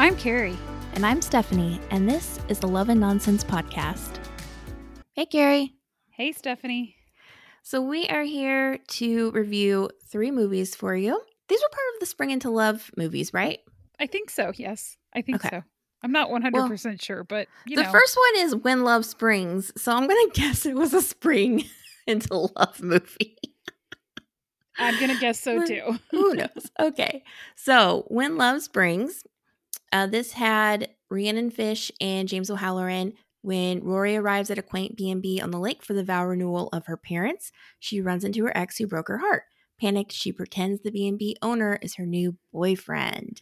I'm Kerrie. And I'm Stephanie, and this is the Love and Nonsense Podcast. Hey, Kerrie. Hey, Stephanie. So, we are here to review three movies for you. These were part of the Spring into Love movies, right? I think so. Yes, I think okay. so. I'm not 100% well, sure, but the know. first one is When Love Springs. So, I'm going to guess it was a Spring into Love movie. I'm going to guess so too. Who knows? Okay. So, When Love Springs, uh, this had Rhiannon Fish and James O'Halloran. When Rory arrives at a quaint B&B on the lake for the vow renewal of her parents, she runs into her ex who broke her heart. Panicked, she pretends the B&B owner is her new boyfriend.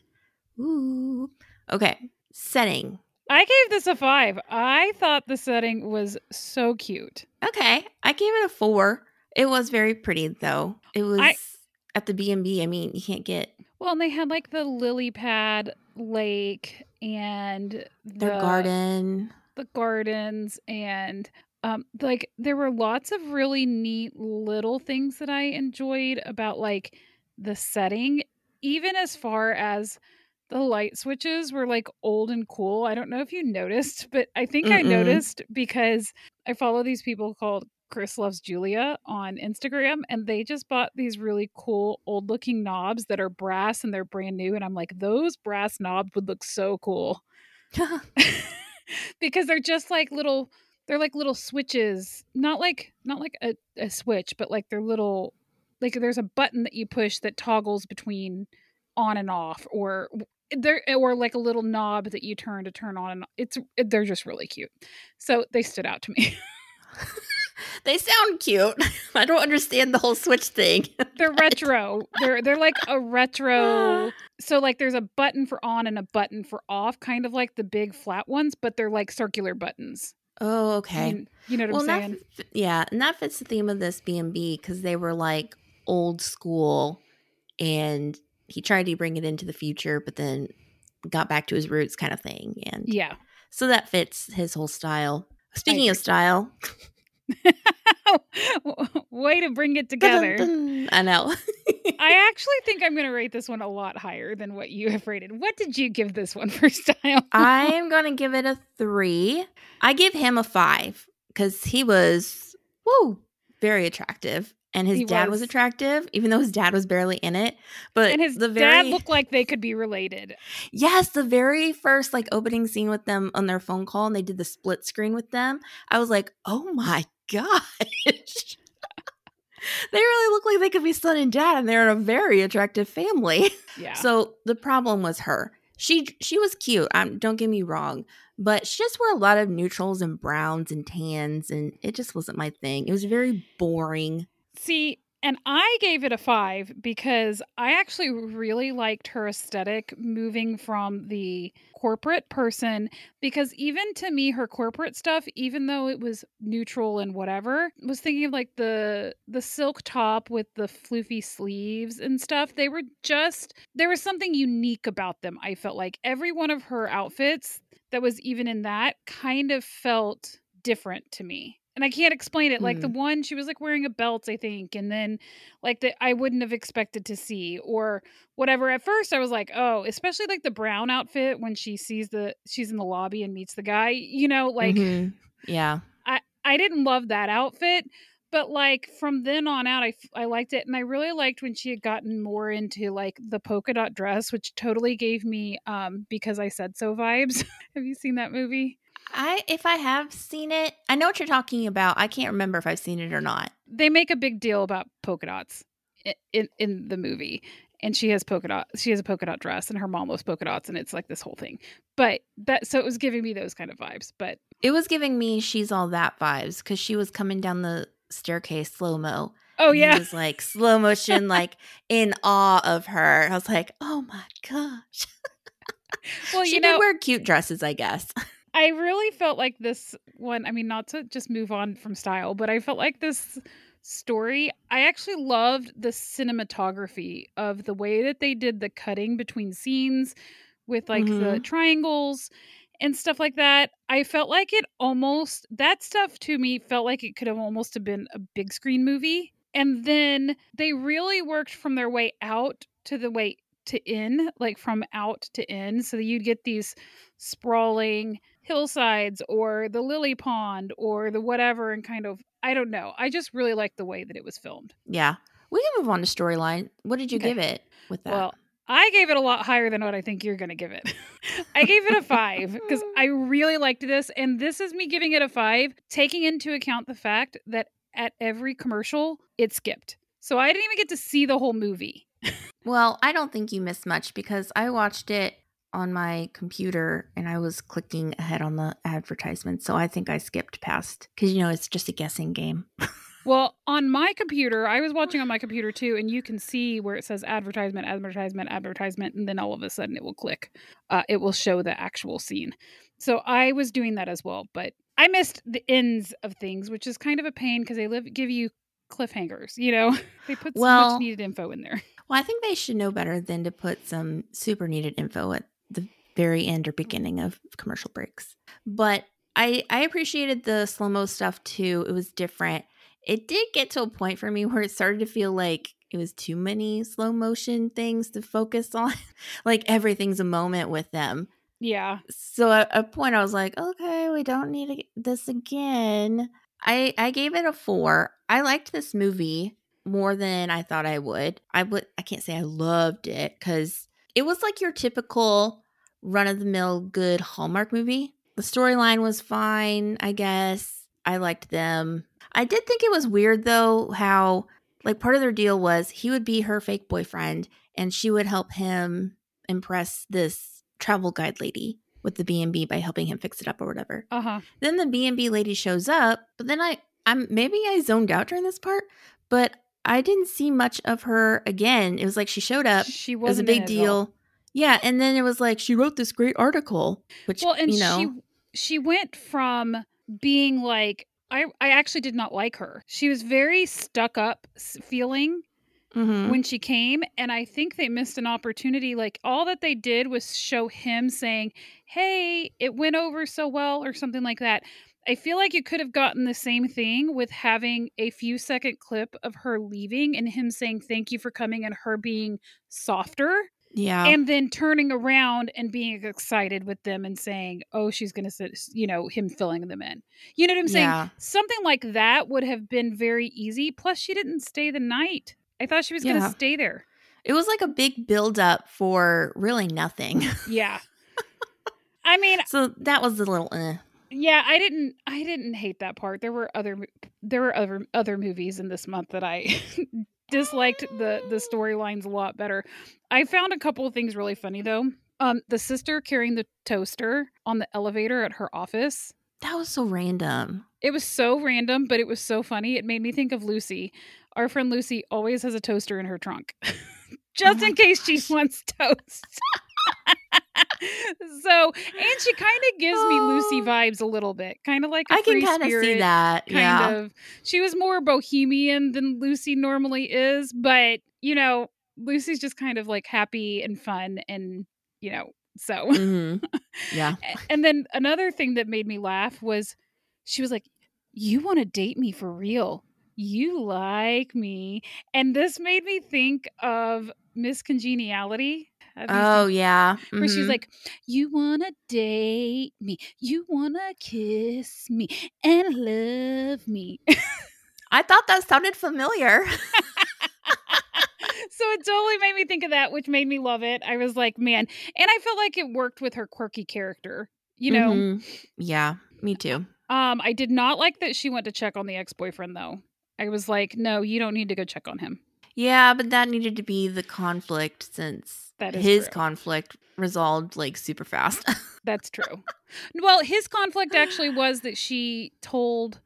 Ooh. Okay, setting. I gave this a five. I thought the setting was so cute. Okay, I gave it a four. It was very pretty though. It was I, at the B and B. I mean, you can't get well, and they had like the lily pad lake and the, their garden, the gardens, and um, like there were lots of really neat little things that I enjoyed about like the setting, even as far as the light switches were like old and cool. I don't know if you noticed, but I think Mm-mm. I noticed because I follow these people called Chris Loves Julia on Instagram, and they just bought these really cool old looking knobs that are brass and they're brand new. And I'm like, those brass knobs would look so cool because they're just like little, they're like little switches, not like not like a, a switch, but like they're little, like there's a button that you push that toggles between on and off, or there or like a little knob that you turn to turn on and it's they're just really cute so they stood out to me they sound cute. I don't understand the whole switch thing. they're retro. They're they're like a retro. Ah. so like there's a button for on and a button for off, kind of like the big flat ones, but they're like circular buttons. Oh, okay. You, you know what well, I'm saying? That, yeah, and that fits the theme of this B and B because they were like old school, and he tried to bring it into the future, but then got back to his roots, kind of thing. And yeah, so that fits his whole style. Speaking of style, Way to bring it together. I know. I actually think I'm going to rate this one a lot higher than what you have rated. What did you give this one for style? I am going to give it a three. I give him a five because he was, woo, very attractive. And his he dad was. was. attractive, even though his dad was barely in it. But and his the very, dad looked like they could be related. Yes, the very first like opening scene with them on their phone call, and they did the split screen with them. I was like, oh my gosh. they really look like they could be son and dad, and they're in a very attractive family. Yeah. So the problem was her. She she was cute. Um, don't get me wrong, but she just wore a lot of neutrals and browns and tans, and it just wasn't my thing. It was very boring. See, and I gave it a five because I actually really liked her aesthetic moving from the corporate person. Because even to me, her corporate stuff, even though it was neutral and whatever, was thinking of like the the silk top with the floofy sleeves and stuff. They were just there was something unique about them. I felt like every one of her outfits that was even in that kind of felt different to me and I can't explain it. Like mm. the one she was like wearing a belt, I think, and then like that I wouldn't have expected to see or whatever. At first, I was like, oh, especially like the brown outfit when she sees the she's in the lobby and meets the guy. You know, like mm-hmm. yeah, I I didn't love that outfit. But like from then on out, I, I liked it, and I really liked when she had gotten more into like the polka dot dress, which totally gave me um because I said so vibes. have you seen that movie? I if I have seen it, I know what you're talking about. I can't remember if I've seen it or not. They make a big deal about polka dots in in, in the movie. And she has polka dot. She has a polka dot dress, and her mom loves polka dots, and it's like this whole thing. But that so it was giving me those kind of vibes. But it was giving me she's all that vibes because she was coming down the staircase slow mo. Oh yeah, it was like slow motion, like in awe of her. I was like, oh my gosh. well, she you know, did wear cute dresses, I guess. I really felt like this one, I mean, not to just move on from style, but I felt like this story, I actually loved the cinematography of the way that they did the cutting between scenes with like mm-hmm. the triangles and stuff like that. I felt like it almost that stuff to me felt like it could have almost have been a big screen movie. And then they really worked from their way out to the way to in, like from out to in. So that you'd get these sprawling hillsides or the lily pond or the whatever and kind of I don't know. I just really like the way that it was filmed. Yeah. We can move on to storyline. What did you Okay. give it with that? Well, I gave it a lot higher than what I think you're going to give it. I gave it a five because I really liked this. And this is me giving it a five, taking into account the fact that at every commercial, it skipped. So I didn't even get to see the whole movie. Well, I don't think you missed much because I watched it on my computer and I was clicking ahead on the advertisement. So I think I skipped past because, you know, it's just a guessing game. Well, on my computer, I was watching on my computer too, and you can see where it says advertisement, advertisement, advertisement, and then all of a sudden it will click. Uh, it will show the actual scene. So I was doing that as well, but I missed the ends of things, which is kind of a pain because they live give you cliffhangers. You know, they put so Well- much needed info in there. Well, I think they should know better than to put some super needed info at very end or beginning of commercial breaks. But I I appreciated the slow mo stuff too. It was different. It did get to a point for me where it started to feel like it was too many slow motion things to focus on. like everything's a moment with them. Yeah, So at a point I was like, okay, we don't need this again. I I gave it a 4. I liked this movie more than I thought I would. I would I can't say I loved it cuz it was like your typical run of the mill good Hallmark movie. The storyline was fine, I guess. I liked them. I did think it was weird though how like part of their deal was he would be her fake boyfriend and she would help him impress this travel guide lady with the B&B by helping him fix it up or whatever. uh huh. Then the B&B lady shows up, but then I I'm maybe I zoned out during this part, but I didn't see much of her again. It was like she showed up, She was a big deal. Yeah, and then it was like she wrote this great article, which Well, and you know, she she went from being like I I actually did not like her. She was very stuck up feeling mhm. when she came and i think they missed an opportunity like all that they did was show him saying hey it went over so well or something like that i feel like you could have gotten the same thing with having a few second clip of her leaving and him saying thank you for coming and her being softer yeah. and then turning around and being excited with them and saying oh she's gonna sit you know him filling them in you know what i'm saying yeah. something like that would have been very easy plus she didn't stay the night i thought she was Yeah. gonna stay there It was like a big build up for really nothing. Yeah. I mean, so that was a little eh. yeah, I didn't I didn't hate that part. There were other there were other other movies in this month that I disliked the the storylines a lot better. I found a couple of things really funny though. Um the sister carrying the toaster on the elevator at her office. That was so random. It was so random, but it was so funny. It made me think of Lucy. Our friend Lucy always has a toaster in her trunk. Just Oh in case she wants toast. so, and she kind of gives me Lucy Oh. vibes a little bit, kind of like a I can kind of see that. Kind yeah. of. She was more bohemian than Lucy normally is, but you know, Lucy's just kind of like happy and fun, and you know, so. Mhm. Yeah. And then another thing that made me laugh was she was like, You want to date me for real. You like me. And this made me think of Miss Congeniality. Oh seen- yeah. Where she's Mhm. like, You want to date me. You want to kiss me and love me. I thought that sounded familiar. so it totally made me think of that, which made me love it. I was like, Man. And I felt like it worked with her quirky character. You know, Mhm. Yeah, me too. Um, I did not like that she went to check on the ex boyfriend though. I was like, no, you don't need to go check on him. Yeah, but that needed to be the conflict since That is his true. conflict resolved like super fast. That's true. well, his conflict actually was that she told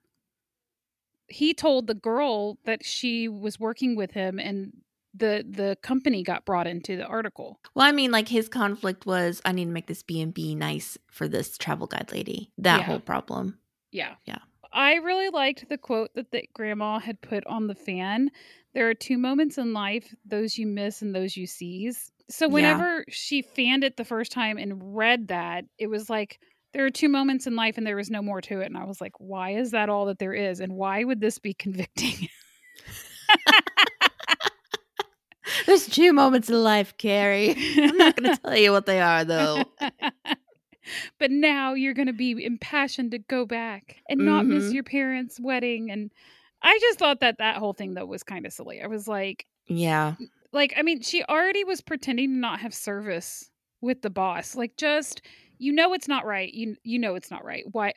he told the girl that she was working with him and the the company got brought into the article. well, I mean, like his conflict was I need to make this B and B nice for this travel guide lady. That Yeah. whole problem. Yeah. Yeah. I really liked the quote that the grandma had put on the fan. There are two moments in life, those you miss and those you seize. So Yeah. whenever she fanned it the first time and read that, it was like there are two moments in life and there was no more to it. And I was like, why is that all that there is? And why would this be convicting? There's two moments in life, Kerrie. I'm not going to tell you what they are, though. but now you're going to be impassioned to go back and not miss Mhm. your parents' wedding. And I just thought that that whole thing, though, was kind of silly. I was like, Yeah. like, I mean, she already was pretending to not have service with the boss. Like, just, you know, it's not right. You, you know, it's not right. Why?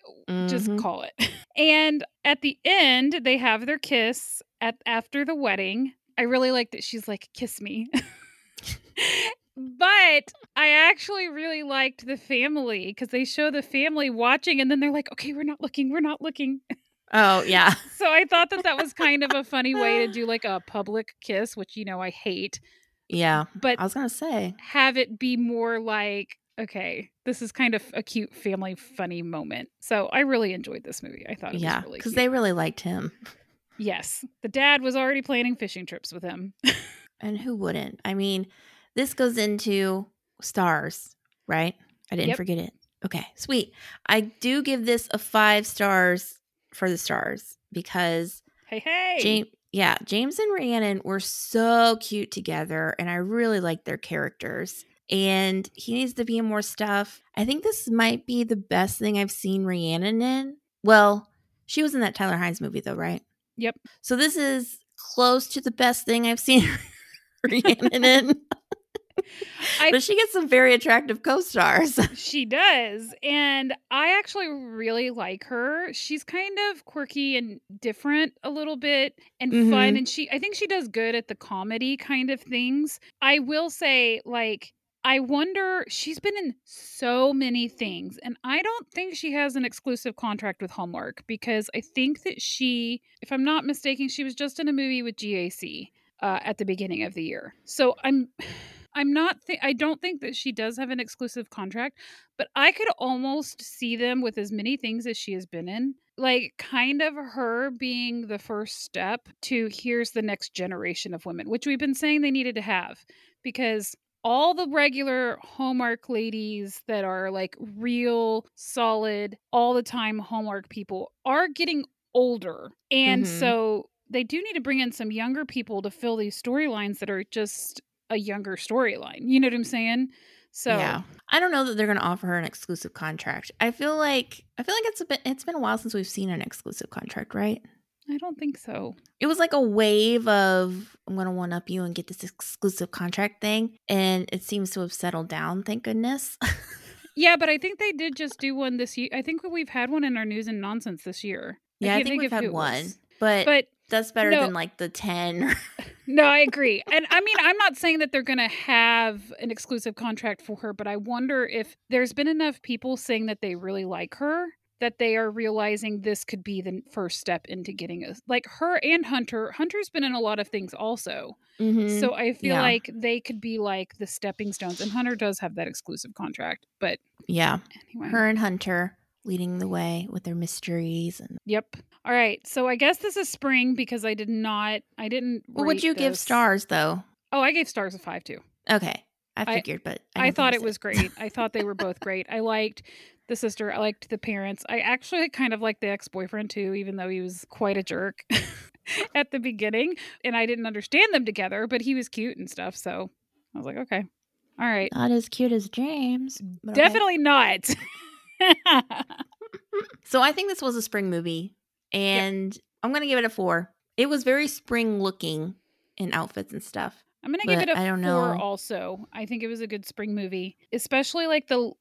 just Mhm. call it. And at the end, they have their kiss at after the wedding. I really like that she's like, "Kiss me." but I actually really liked the family because they show the family watching, and then they're like, "Okay, we're not looking. We're not looking." Oh, yeah. So I thought that that was kind of a funny way to do like a public kiss, which you know I hate, Yeah. but I was going to say. have it be more like okay this is kind of a cute family funny moment so i really enjoyed this movie i thought it Yeah. was really Because they really liked him. yes the dad was already planning fishing trips with him And who wouldn't? I mean, this goes into stars, right? I didn't Yep. forget it. Okay, sweet. I do give this a five stars for the stars because hey hey James, yeah, James and Rhiannon were so cute together, and I really like their characters. And he needs to be in more stuff. I think this might be the best thing I've seen Rhiannon in. Well, she was in that Tyler Hynes movie, though, right? Yep. So this is close to the best thing I've seen Rhiannon in. I- but she gets some very attractive co-stars. she does and i actually really like her she's kind of quirky and different a little bit and fun Mhm. and she i think she does good at the comedy kind of things i will say like I wonder, she's been in so many things, and I don't think she has an exclusive contract with Hallmark because I think that she, if I'm not mistaken, she was just in a movie with GAC uh, at the beginning of the year. So I'm, I'm not, th- I don't think that she does have an exclusive contract, but I could almost see them with as many things as she has been in. Like, kind of her being the first step to here's the next generation of women, which we've been saying they needed to have because all the regular Hallmark ladies that are like real solid all the time Hallmark people are getting older. And Mhm. so they do need to bring in some younger people to fill these storylines that are just a younger storyline. You know what I'm saying? So yeah, I don't know that they're going to offer her an exclusive contract. I feel like I feel like it's a bit. It's been a while since we've seen an exclusive contract, right? I don't think so. It was like a wave of I'm going to one up you and get this exclusive contract thing, and it seems to have settled down. Thank goodness. Yeah, but I think they did just do one this year. I think we've had one in our news and nonsense this year. yeah, I can't think we've had one, but, But that's better no. than like the ten. No, I agree. And I mean, I'm not saying that they're going to have an exclusive contract for her, but I wonder if there's been enough people saying that they really like her that they are realizing this could be the first step into getting a like her and Hunter. Hunter's been in a lot of things also. Mhm. So I feel Yeah. like they could be like the stepping stones and Hunter does have that exclusive contract. But yeah, anyway. her and Hunter leading the way with their mysteries and. Yep. All right. So I guess this is spring because I did not I didn't What would you give stars though? Oh, I gave stars a 5 too. Okay, I I- figured, but I, didn't thought it was great. I thought they were both great. I liked the sister. I liked the parents. I actually kind of liked the ex boyfriend too, even though he was quite a jerk at the beginning. And I didn't understand them together, but he was cute and stuff. So I was like, okay. All right. Not as cute as James. but okay. Definitely not. So I think this was a spring movie, and I'm gonna give it a four. It was very spring looking in outfits and stuff. I'm gonna give it a I don't four. know. Also, I think it was a good spring movie, especially like the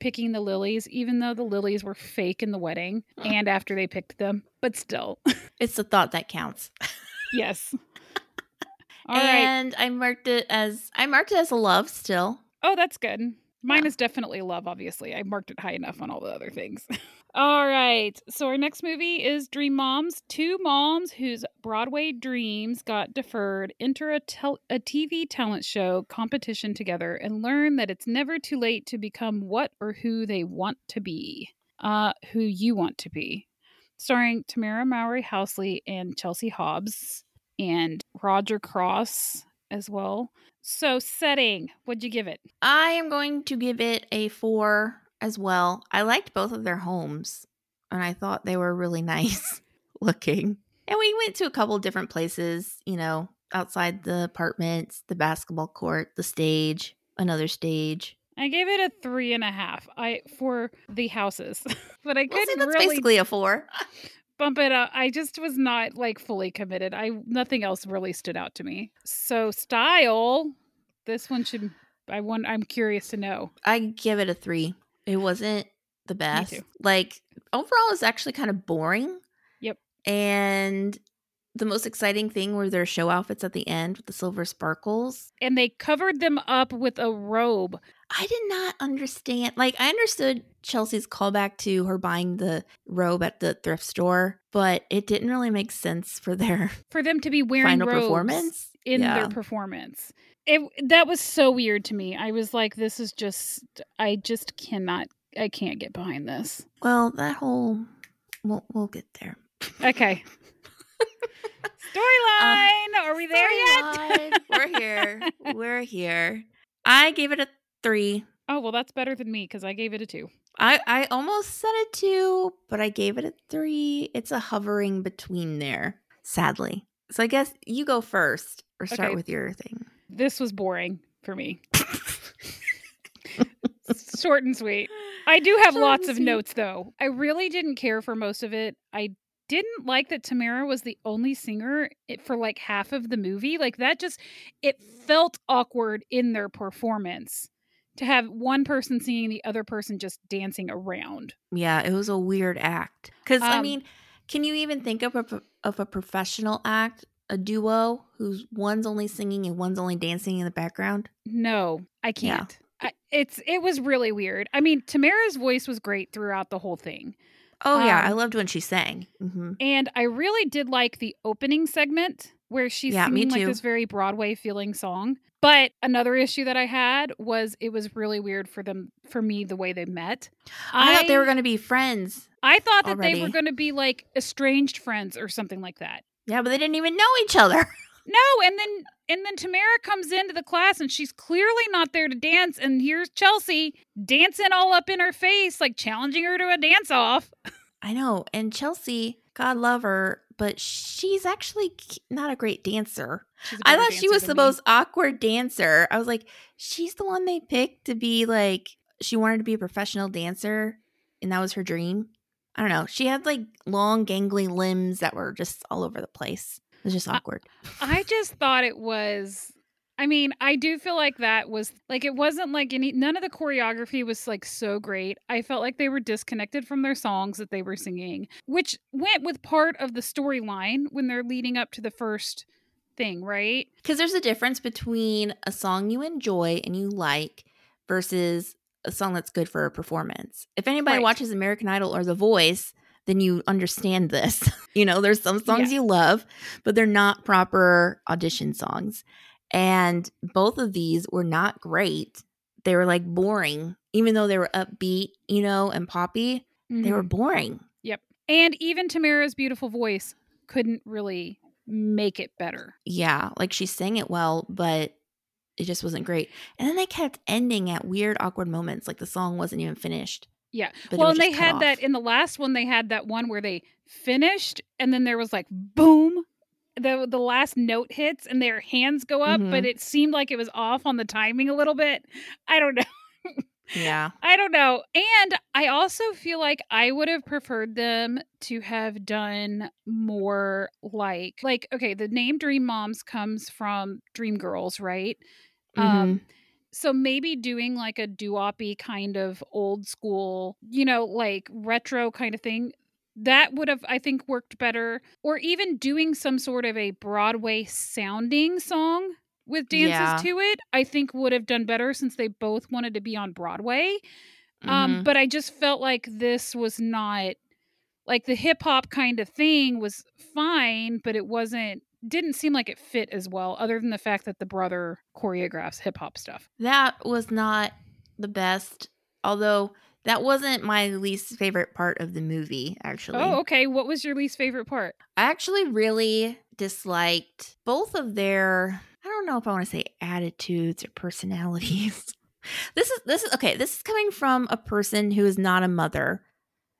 picking the lilies. Even though the lilies were fake in the wedding and after they picked them, but still, It's the thought that counts. yes. All right. and I marked it as I marked it as a love still. Oh, that's good. Mine Yeah. is definitely love, obviously. I marked it high enough on all the other things. all right. So, our next movie is Dream Moms. Two moms whose Broadway dreams got deferred enter a, tel- a TV talent show competition together and learn that it's never too late to become what or who they want to be. Uh, who you want to be. Starring Tamera Mowry Housley and Chelsea Hobbs and Roger Cross as well. So, setting, what'd you give it? I am going to give it a four as well. I liked both of their homes, and I thought they were really nice looking. And we went to a couple different places, you know, outside the apartments, the basketball court, the stage, another stage. I gave it a three and a half. I for the houses, but I Well, see, couldn't that's really basically a four. bump it up. I just was not like fully committed. I nothing else really stood out to me. So style, this one should. I want. I'm curious to know. I give it a three. It wasn't the best. Like overall, it's actually kind of boring. Yep. And the most exciting thing were their show outfits at the end with the silver sparkles. And they covered them up with a robe. I did not understand. Like, I understood Chelsea's callback to her buying the robe at the thrift store, but it didn't really make sense for their for them to be wearing final robes performance. in Yeah. their performance. It that was so weird to me. I was like, this is just. I just cannot. I can't get behind this. Well, that whole. We'll, we'll get there. Okay. Um, storyline. Are we there yet? We're here. We're here. I gave it a three. Oh well, that's better than me because I gave it a two. I, I almost said a two, but I gave it a three. It's a hovering between there, sadly. So I guess you go first or start Okay. with your thing. This was boring for me. Short and sweet. I do have Short lots of notes though. I really didn't care for most of it. I didn't like that Tamera was the only singer for like half of the movie. Like that just it felt awkward in their performance to have one person singing the other person just dancing around. Yeah, it was a weird act. Because I Um, mean, can you even think of a of a professional act, a duo who's one's only singing and one's only dancing in the background? No, I can't. I, it's it was really weird. I mean, Tamera's voice was great throughout the whole thing. Oh yeah, I Um, loved when she sang. hmm And I really did like the opening segment where she's Yeah, singing like this very Broadway feeling song. But another issue that I had was it was really weird for them for me the way they met. I, thought they were going to be friends. I thought that they were going to be like estranged friends or something like that. Yeah, but they didn't even know each other. No, and then and then Tamera comes into the class and she's clearly not there to dance and here's Chelsea dancing all up in her face like challenging her to a dance off. I know. And Chelsea, God love her, but she's actually not a great dancer. I thought she was the me. most awkward dancer. I was like, she's the one they picked to be like, she wanted to be a professional dancer, and that was her dream. I don't know. She had like long, gangly limbs that were just all over the place. It was just I- awkward. I just thought it was. I mean, I do feel like that was like it wasn't like any none of the choreography was like so great. I felt like they were disconnected from their songs that they were singing, which went with part of the storyline when they're leading up to the first thing, right? Because there's a difference between a song you enjoy and you like versus a song that's good for a performance. If anybody Right. watches American Idol or The Voice, then you understand this. you know, there's some songs Yeah. you love, but they're not proper audition songs. And both of these were not great. They were like boring, even though they were upbeat, you know, and poppy. They were mm-hmm. boring. Yep. and even Tamera's beautiful voice couldn't really make it better. Yeah, like she sang it well, but it just wasn't great. And then they kept ending at weird, awkward moments, like the song wasn't even finished. Yeah. But well, and they had that in the last one. They had that one where they finished, and then there was like boom, the the last note hits, and their hands go up, but Mhm. it seemed like it was off on the timing a little bit. I don't know. Yeah. I don't know. And I also feel like I would have preferred them to have done more like like okay, the name Dream Moms comes from Dream Girls, right? Mm-hmm. Um so maybe doing like a doo-wop-y kind of old school, you know, like retro kind of thing. That would have, I think, worked better. Or even doing some sort of a Broadway sounding song with dances Yeah. to it, I think would have done better since they both wanted to be on Broadway. Um, Mhm. but I just felt like this was not like the hip hop kind of thing was fine, but it wasn't didn't seem like it fit as well, other than the fact that the brother choreographs hip hop stuff. that was not the best, although that wasn't my least favorite part of the movie, actually. Oh, okay. What was your least favorite part? I actually really disliked both of their I don't know if I want to say attitudes or personalities. this is this is okay, this is coming from a person who is not a mother.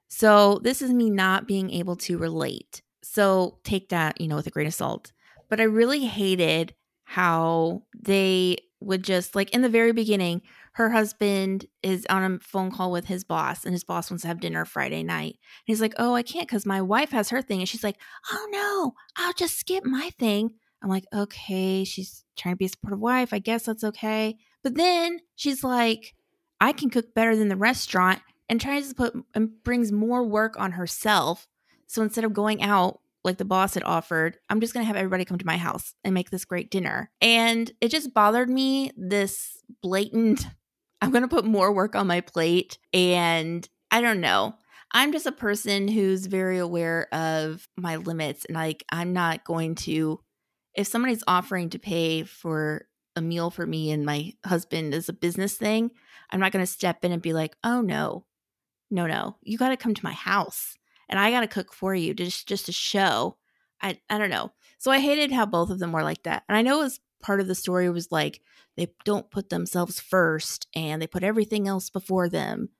So this is me not being able to relate. So take that, you know, with a grain of salt. but I really hated how they would just like in the very beginning, her husband is on a phone call with his boss, and his boss wants to have dinner Friday night. And he's like, Oh, I can't because my wife has her thing. And she's like, Oh no, I'll just skip my thing. I'm like, Okay, she's trying to be a supportive wife. I guess that's okay. But then she's like, I can cook better than the restaurant and tries to put and brings more work on herself. So instead of going out like the boss had offered, I'm just going to have everybody come to my house and make this great dinner. And it just bothered me this blatant I'm going to put more work on my plate and I don't know. I'm just a person who's very aware of my limits and like I'm not going to if somebody's offering to pay for a meal for me and my husband as a business thing, I'm not going to step in and be like, "Oh no. No, no. You got to come to my house and I got to cook for you just just to show." I I don't know. So I hated how both of them were like that. And I know it was part of the story was like they don't put themselves first and they put everything else before them.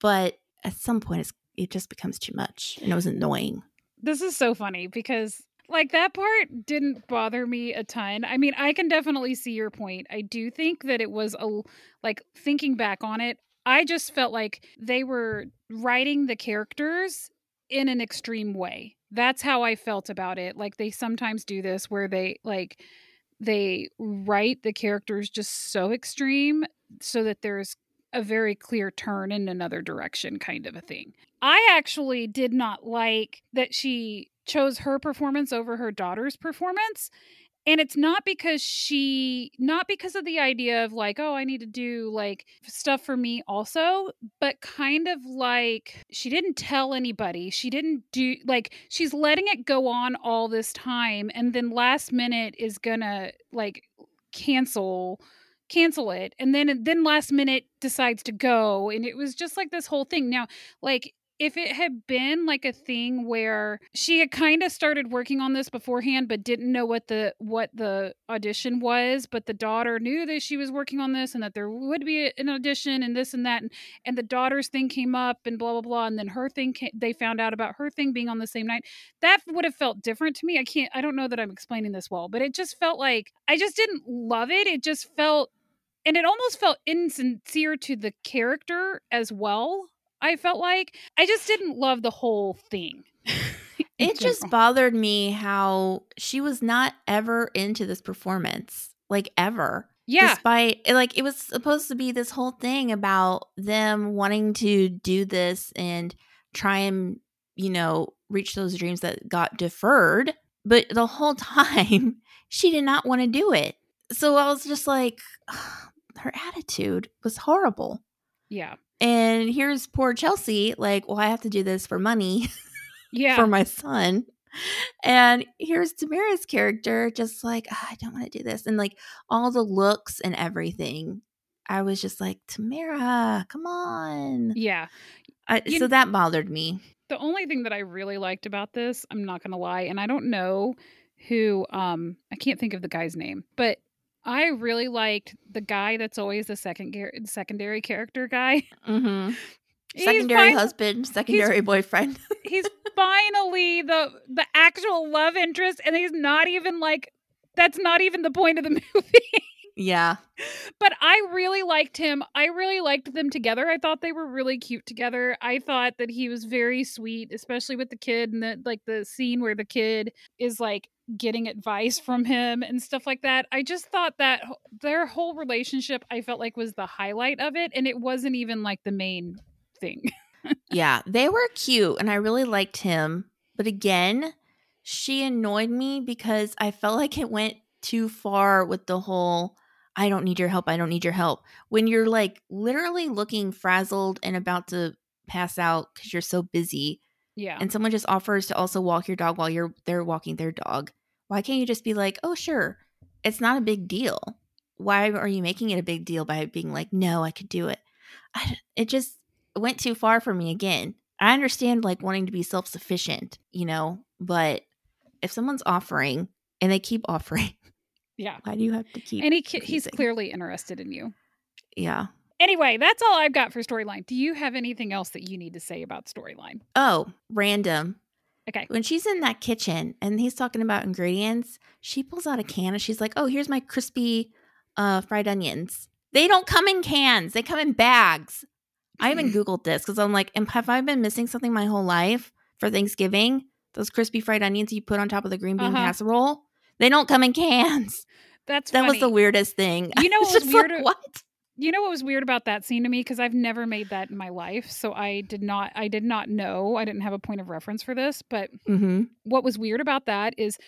But at some point it just becomes too much and it was annoying. This is so funny because like that part didn't bother me a ton. I mean, I can definitely see your point. I do think that it was a like thinking back on it, I just felt like they were writing the characters in an extreme way. That's how I felt about it. Like they sometimes do this where they like they write the characters just so extreme so that there's a very clear turn in another direction kind of a thing. I actually did not like that she chose her performance over her daughter's performance and it's not because she not because of the idea of like oh i need to do like stuff for me also but kind of like she didn't tell anybody she didn't do like she's letting it go on all this time and then last minute is gonna like cancel cancel it and then then last minute decides to go and it was just like this whole thing. Now like if it had been like a thing where she had kind of started working on this beforehand but didn't know what the what the audition was but the daughter knew that she was working on this and that there would be an audition and this and that and, and the daughter's thing came up and blah blah blah and then her thing came, they found out about her thing being on the same night. That would have felt different to me. I can't i don't know that i'm explaining this well but it just felt like i just didn't love it. It just felt and it almost felt insincere to the character as well I felt like I just didn't love the whole thing. it just bothered me how she was not ever into this performance, like ever. Yeah. Despite eh, like it was supposed to be this whole thing about them wanting to do this and try and, you know, reach those dreams that got deferred, but the whole time she did not want to do it. So I was just like her attitude was horrible. Yeah. And here's poor Chelsea, like, well, I have to do this for money. Yeah. for my son. And here's Tamera's character, just like, oh, I don't want to do this. And like all the looks and everything. I was just like, Tamera, come on. Yeah. I, so that bothered me. The only thing that I really liked about this, I'm not going to lie, and I don't know who, um, I can't think of the guy's name, but I really liked the guy that's always the second secondary character guy. Mm-hmm. Secondary fin- husband, secondary he's, boyfriend. he's finally the the actual love interest, and he's not even like that's not even the point of the movie. yeah. But I really liked him. I really liked them together. I thought they were really cute together. I thought that he was very sweet, especially with the kid and the like the scene where the kid is like getting advice from him and stuff like that. I just thought that their whole relationship I felt like was the highlight of it and it wasn't even like the main thing. yeah, they were cute and I really liked him. But again, she annoyed me because I felt like it went too far with the whole I don't need your help, I don't need your help. When you're like literally looking frazzled and about to pass out cuz you're so busy yeah. And someone just offers to also walk your dog while you're they're walking their dog. Why can't you just be like, "Oh, sure. It's not a big deal." Why are you making it a big deal by being like, "No, I could do it." I, it just went too far for me again. I understand like wanting to be self-sufficient, you know, but if someone's offering and they keep offering, yeah. Why do you have to keep And he he's clearly interested in you. Yeah. Anyway, that's all I've got for storyline. Do you have anything else that you need to say about storyline? Oh, random. Okay. When she's in that kitchen and he's talking about ingredients, she pulls out a can and she's like, "Oh, here's my crispy uh, fried onions." They don't come in cans; they come in bags. I even googled this because I'm like, "Am- "Have I been missing something my whole life for Thanksgiving?" Those crispy fried onions you put on top of the green bean Uh-huh. casserole, they don't come in cans. That's That was the weirdest thing. You know what was just like, what? You know what was weird about that scene to me because I've never made that in my life, so I did not I did not know. I didn't have a point of reference for this, but Mm-hmm. what was weird about that is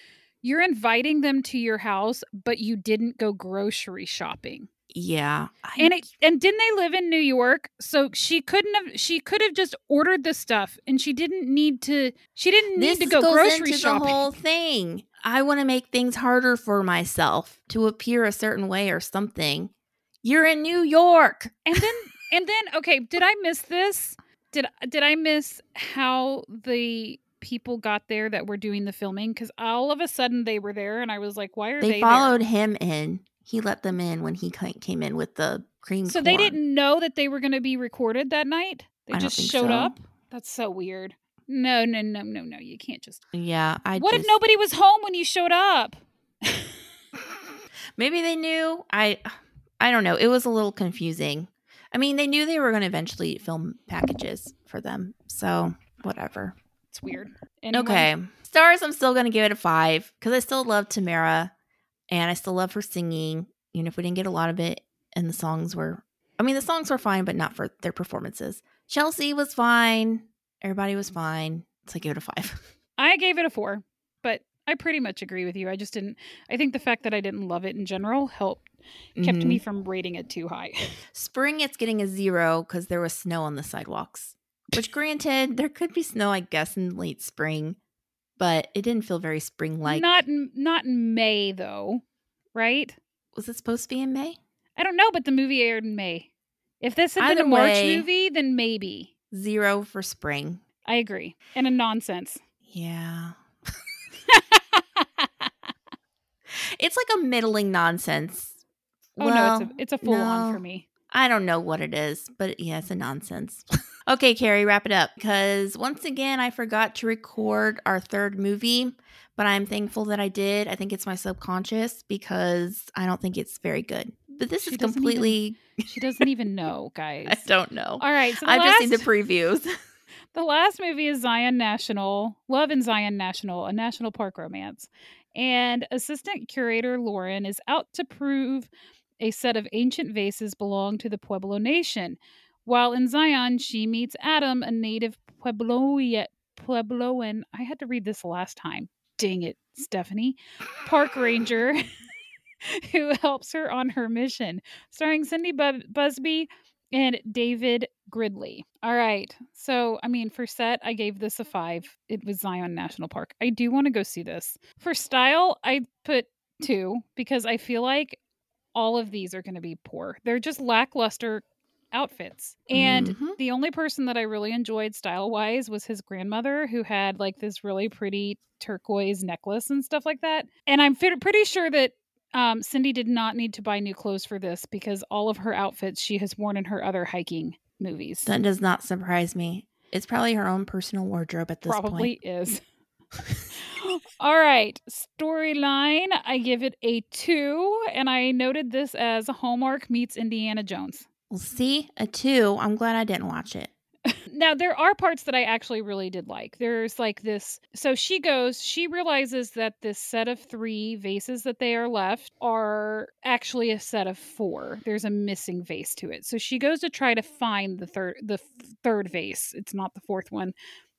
you're inviting them to your house, but you didn't go grocery shopping. Yeah. I- And it and didn't they live in New York? So she couldn't have she could have just ordered the stuff and she didn't need to she didn't need this to go grocery shopping. the whole thing. I want to make things harder for myself to appear a certain way or something. You're in New York. And then and then okay, did I miss this? Did did I miss how the people got there that were doing the filming cuz all of a sudden they were there and I was like why are They, they, followed there? him in. He let them in when he came in with the cream. So they didn't know that they were going to be recorded that night? They I just showed so. up? That's so weird. No, no, no, no, no. You can't just Yeah, I. What if nobody was home when you showed up? Maybe they knew. I. I don't know. It was a little confusing. I mean, they knew they were going to eventually film packages for them, so whatever. It's weird. Anyway, Okay. Stars, I'm still going to give it a five because I still love Tamera and I still love her singing, even if we didn't get a lot of it. And the songs were, I mean, the songs were fine, but not for their performances. Chelsea was fine. Everybody was fine. So I give it a five. I gave it a four, but I pretty much agree with you. I just didn't. I think the fact that I didn't love it in general helped kept Mhm. me from rating it too high. Spring, it's getting a zero because there was snow on the sidewalks. Which, granted, there could be snow, I guess, in late spring, but it didn't feel very spring like. not in, not in May though, right? was it supposed to be in May? I don't know, but the movie aired in May. If this had been Either a March way- movie, then maybe. Zero for spring. I agree. And a nonsense. Yeah. It's like a middling nonsense. Oh well, no, it's a it's a full on for me. I don't know what it is, but yeah, it's a nonsense. okay, Kerrie, wrap it up because once again, I forgot to record our third movie, but I'm thankful that I did. I think it's my subconscious because I don't think it's very good. But this She is doesn't even- completely. She doesn't even know, guys. I don't know. All right, so I've last, just seen the previews. the last movie is Zion National, Love in Zion National, a national park romance. And assistant curator Lauren is out to prove a set of ancient vases belong to the Pueblo Nation. While in Zion, she meets Adam, a native. Puebloan. I had to read this last time. Dang it, Stephanie. Park ranger who helps her on her mission. Starring Cindy Bu- Busby and David Gridley. All right. So, I mean, for set, I gave this a five. It was Zion National Park. I do want to go see this. For style, I put two because I feel like all of these are going to be poor. They're just lackluster outfits. And Mhm. the only person that I really enjoyed style wise was his grandmother, who had like this really pretty turquoise necklace and stuff like that. And I'm pretty sure that um, Cindy did not need to buy new clothes for this because all of her outfits she has worn in her other hiking movies. that does not surprise me. It's probably her own personal wardrobe at this Probably point. is. all right. Storyline, I give it a two. And I noted this as Hallmark meets Indiana Jones. Well, see, a two. I'm glad I didn't watch it. Now, there are parts that I actually really did like. There's like this. So she goes, she realizes that this set of three vases that they are left are actually a set of four. There's a missing vase to it. So she goes to try to find the third, the third vase. It's not the fourth one,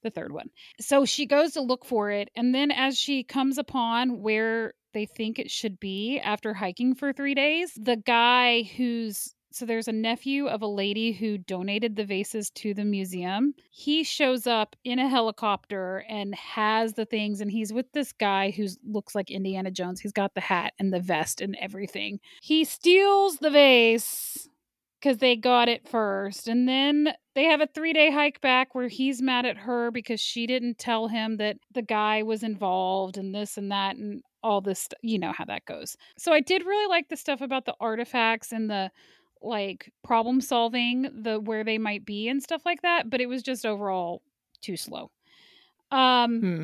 the third one. So she goes to look for it. And then as she comes upon where they think it should be after hiking for three days, the guy who's so there's a nephew of a lady who donated the vases to the museum. He shows up in a helicopter and has the things and he's with this guy who looks like Indiana Jones. He's got the hat and the vest and everything. He steals the vase cuz they got it first. And then they have a 3-day hike back where he's mad at her because she didn't tell him that the guy was involved and this and that and all this st- you know how that goes. So I did really like the stuff about the artifacts and the like problem solving the where they might be and stuff like that but it was just overall too slow Um, Hmm.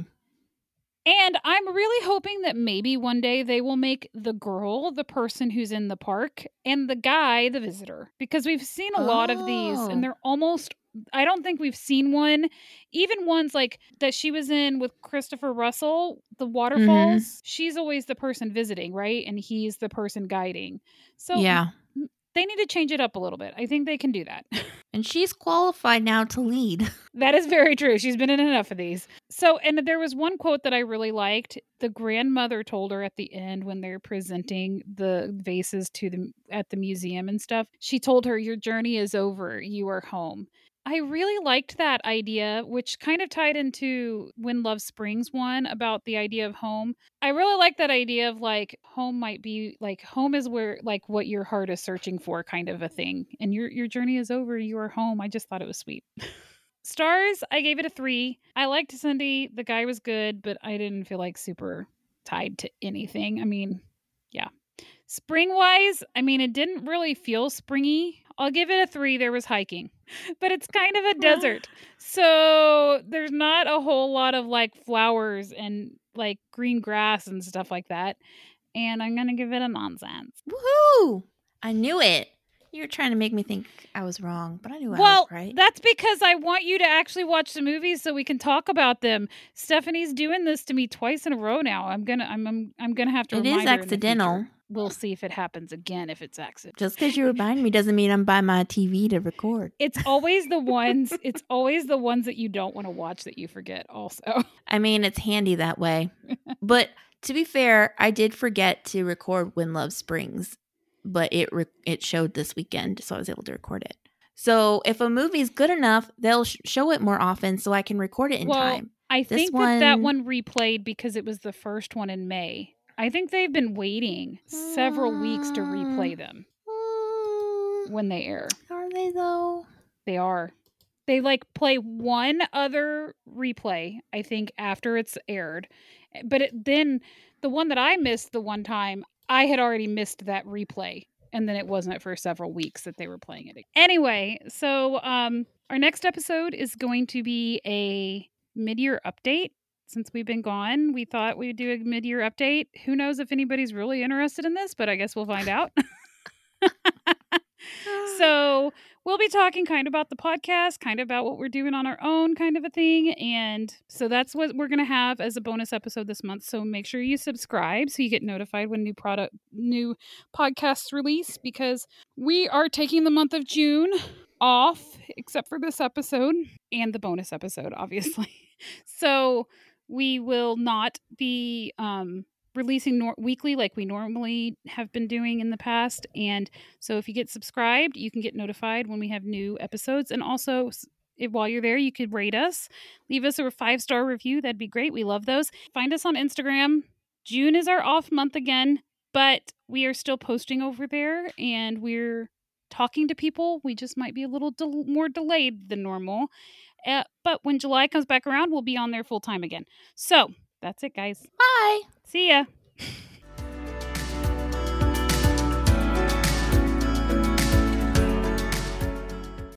And I'm really hoping that maybe one day they will make the girl the person who's in the park and the guy the visitor because we've seen a lot of these Oh. and they're almost I don't think we've seen one even ones like that she was in with Christopher Russell the mm-hmm. waterfalls she's always the person visiting right and he's the person guiding so yeah. They need to change it up a little bit I think they can do that And she's qualified now to lead. That is very true. She's been in enough of these. So, and there was one quote that I really liked. The grandmother told her at the end when they're presenting the vases to the at the museum and stuff. She told her, "Your journey is over. You are home." I really liked that idea, which kind of tied into When Love Springs one about the idea of home. I really like that idea of like home might be like home is where like what your heart is searching for kind of a thing. And your your journey is over, you are home. I just thought it was sweet. Stars, I gave it a three. I liked Cindy. The guy was good, but I didn't feel like super tied to anything. I mean. Spring wise, I mean, it didn't really feel springy. I'll give it a three. There was hiking, but it's kind of a desert. So there's not a whole lot of like flowers and like green grass and stuff like that. And I'm going to give it a nonsense. Woohoo! I knew it. You were trying to make me think I was wrong, but I knew I Well, was right. that's because I want you to actually watch the movies so we can talk about them. Stephanie's doing this to me twice in a row now. I'm gonna, I'm, I'm, I'm gonna have to. It is her in the accidental. We'll see if it happens again. If it's accidental, Just because you remind me doesn't mean I'm by my TV to record. it's always the ones. It's always the ones that you don't want to watch that you forget. Also, I mean, it's handy that way. but to be fair, I did forget to record When Love Springs, but it re- it showed this weekend, so I was able to record it. So if a movie's good enough, they'll sh- show it more often, so I can record it in Well, time. I This think that that one- one replayed because it was the first one in May. I think they've been waiting several weeks to replay them Mm, when they air. are they though? They are. They like play one other replay, I think, after it's aired. But it, then the one that I missed the one time, I had already missed that replay. And then it wasn't for several weeks that they were playing it. Anyway, so um our next episode is going to be a mid-year update. Since we've been gone, we thought we'd do a mid-year update. Who knows if anybody's really interested in this, but I guess we'll find out. So we'll be talking kind of about the podcast, kind of about what we're doing on our own, kind of a thing. And so that's what we're gonna have as a bonus episode this month. So make sure you subscribe so you get notified when new product new podcasts release because we are taking the month of June off, except for this episode and the bonus episode, obviously. So we will not be um releasing nor- weekly like we normally have been doing in the past and so if you get subscribed, you can get notified when we have new episodes. And also, if, while you're there, you could rate us, leave us a five star review. That'd be great. We love those. Find us on Instagram. June is our off month again, but we are still posting over there and we're talking to people. We just might be a little del- more delayed than normal. Uh, but when July comes back around, we'll be on there full time again. So that's it, guys. Bye. See ya.